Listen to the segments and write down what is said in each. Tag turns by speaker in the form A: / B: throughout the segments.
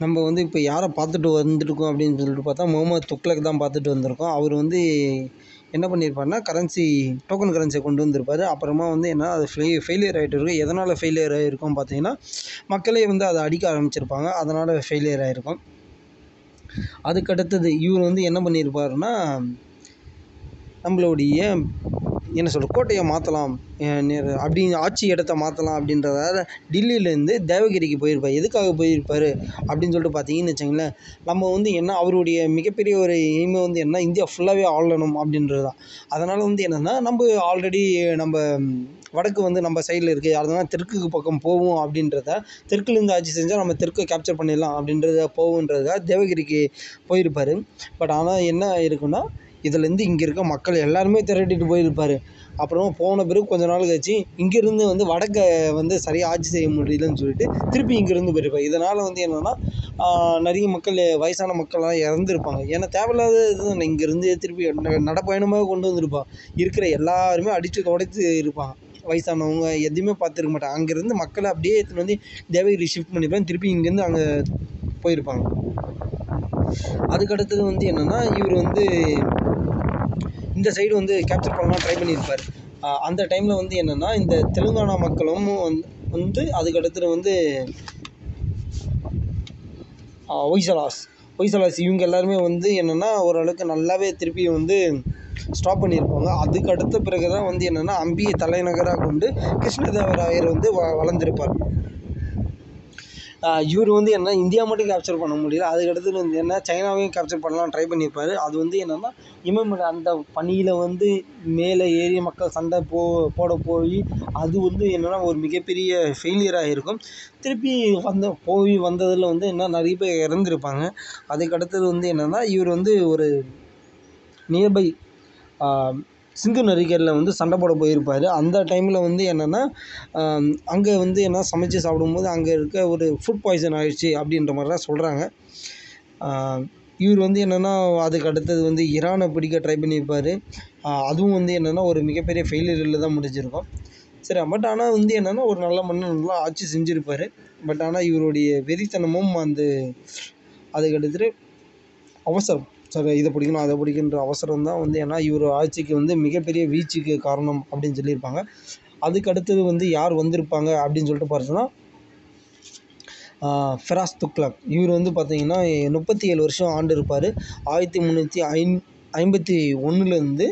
A: நம்ம வந்து இப்போ யாரை பார்த்துட்டு வந்துருக்கோம் அப்படின்னு சொல்லிட்டு பார்த்தா முகமது துக்ளக் தான் பார்த்துட்டு வந்திருக்கோம். அவர் வந்து என்ன பண்ணியிருப்பாருன்னா கரன்சி டோக்கன் கரன்சியை கொண்டு வந்திருப்பாரு. அப்புறமா வந்து என்ன அது ஃபெயி ஃபெயிலியர் ஆகிட்டு இருக்கும் எதனால் ஃபெயிலியர் ஆகிருக்கும் பார்த்தீங்கன்னா மக்களே வந்து அதை அடிக்க ஆரம்பிச்சிருப்பாங்க. அதனால் ஃபெயிலியர் ஆகிருக்கும் அதுக்கடுத்தது இவர் வந்து என்ன பண்ணியிருப்பாருன்னா நம்மளுடைய என்ன சொல்கிறது கோட்டையை மாற்றலாம் அப்படி ஆட்சி இடத்த மாற்றலாம் அப்படின்றதால டில்லியிலேருந்து தேவகிரிக்கு போயிருப்பார். எதுக்காக போயிருப்பார் அப்படின்னு சொல்லிட்டு பார்த்தீங்கன்னு வச்சுங்களேன் நம்ம வந்து என்ன அவருடைய மிகப்பெரிய ஒரு எய்மை வந்து என்ன இந்தியா ஃபுல்லாகவே ஆளணும் அப்படின்றது தான் அதனால் வந்து என்னென்னா நம்ம ஆல்ரெடி நம்ம வடக்கு வந்து நம்ம சைடில் இருக்குது அதனால் தெற்குக்கு பக்கம் போவோம் அப்படின்றத தெற்குலேருந்து ஆட்சி செஞ்சால் நம்ம தெற்கை கேப்சர் பண்ணிடலாம் அப்படின்றத போகுன்றதுக்காக தேவகிரிக்கு போயிருப்பார். பட் ஆனால் என்ன இருக்குன்னா இதுலேருந்து இங்கே இருக்க மக்கள் எல்லாருமே திரட்டிட்டு போயிருப்பார். அப்புறமா போன பிறகு கொஞ்ச நாள் கழிச்சு இங்கேருந்து வந்து வடக்கை வந்து சரியாக ஆட்சி செய்ய முடியலன்னு சொல்லிட்டு திருப்பி இங்கேருந்து போயிருப்பார். இதனால் வந்து என்னென்னா நிறைய மக்கள் வயசான மக்கள்லாம் இறந்துருப்பாங்க. ஏன்னா தேவையில்லாத இது இங்கேருந்து திருப்பி ந- நடைப்பயணமாக கொண்டு வந்திருப்பான் இருக்கிற எல்லாருமே அடித்து துடைத்து இருப்பாங்க. வயசானவங்க எதையுமே பார்த்துருக்க மாட்டாங்க. அங்கேருந்து மக்களை அப்படியே எடுத்துன்னு வந்து தேவகிரி ஷிஃப்ட் பண்ணிப்பாங்க திருப்பி இங்கேருந்து அங்கே போயிருப்பாங்க. அதுக்கடுத்தது வந்து என்னென்னா இவர் வந்து இந்த சைடு வந்து கேப்சர் பண்ணலாம் ட்ரை பண்ணியிருப்பார். அந்த டைமில் வந்து என்னென்னா இந்த தெலுங்கானா மக்களும் வந்து வந்து வந்து ஒய்சலாஸ் ஒய்சலாஸ் இவங்க எல்லாருமே வந்து என்னென்னா ஓரளவுக்கு நல்லாவே திருப்பி வந்து ஸ்டாப் பண்ணியிருப்பாங்க. அதுக்கு அடுத்த பிறகு தான் வந்து என்னென்னா அம்பியை தலைநகராக கொண்டு கிருஷ்ணதேவராயர் வந்து வ வளர்ந்துருப்பார். இவர் வந்து என்ன இந்தியா மட்டும் கேப்சர் பண்ண முடியல. அதுக்கடுத்து வந்து என்ன சைனாவையும் கேப்சர் பண்ணலாம் ட்ரை பண்ணியிருப்பாரு. அது வந்து என்னென்னா இமயமலை அந்த பனியில் வந்து மேலே ஏறி மக்கள் சண்டை போ போட போய் அது வந்து என்னென்னா ஒரு மிகப்பெரிய ஃபெயிலியராக இருக்கும். திருப்பி வந்த போய் வந்ததில் வந்து என்ன நிறைய பேர் இறந்துருப்பாங்க. அதுக்கடுத்தது வந்து என்னென்னா இவர் வந்து ஒரு நியர்பை சிந்து நதிக்கரையில் வந்து சண்டை போட போயிருப்பார். அந்த டைமில் வந்து என்னென்னா அங்கே வந்து என்ன சமைச்சு சாப்பிடும்போது அங்கே இருக்க ஒரு ஃபுட் பாய்சன் ஆயிடுச்சு அப்படின்ற மாதிரிலாம் சொல்கிறாங்க இவர் வந்து என்னென்னா அதுக்கு அடுத்தது வந்து ஈரானை பிடிக்க ட்ரை பண்ணியிருப்பார். அதுவும் வந்து என்னென்னா ஒரு மிகப்பெரிய ஃபெயிலியரில் தான் முடிஞ்சிருக்கும். சரி பட் ஆனால் வந்து என்னென்னா ஒரு நல்ல மன்னன்லாம் ஆட்சி செஞ்சுருப்பார். பட் ஆனால் இவருடைய வெறித்தனமும் அந்த அதுக்கு அவசரம். சரி இதை பிடிக்கணும் அதை பிடிக்குன்ற அவசரம் தான் வந்து ஏன்னா இவர் ஆட்சிக்கு வந்து மிகப்பெரிய வீழ்ச்சிக்கு காரணம் அப்படின்னு சொல்லியிருப்பாங்க. அதுக்கு அடுத்தது வந்து யார் வந்திருப்பாங்க அப்படின்னு சொல்லிட்டு பார்த்தோன்னா ஃபெராஸ் துக்ளக் இவர் வந்து பார்த்தீங்கன்னா முப்பத்தி ஏழு வருஷம் ஆண்டு இருப்பார். ஆயிரத்தி முந்நூற்றி ஐம் ஐம்பத்தி ஒன்றுலேருந்து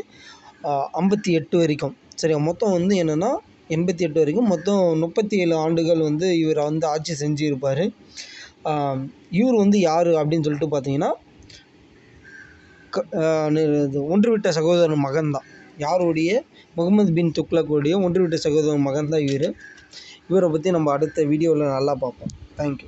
A: ஐம்பத்தி எட்டு வரைக்கும். சரியா மொத்தம் வந்து என்னென்னா எண்பத்தி எட்டு வரைக்கும் மொத்தம் முப்பத்தி ஏழு ஆண்டுகள் வந்து இவர் வந்து ஆட்சி செஞ்சுருப்பார். இவர் வந்து யார் அப்படின்னு சொல்லிட்டு பார்த்தீங்கன்னா ஒன்றுவிட்ட சகோதரன் மகன் தான் யாருடைய? முகமது பின் துக்ளக்குடைய ஒன்றுவிட்ட சகோதரன் மகன் தான் இவர். இவரை பற்றி நம்ம அடுத்த வீடியோவில் நல்லா பார்ப்போம். தேங்க்யூ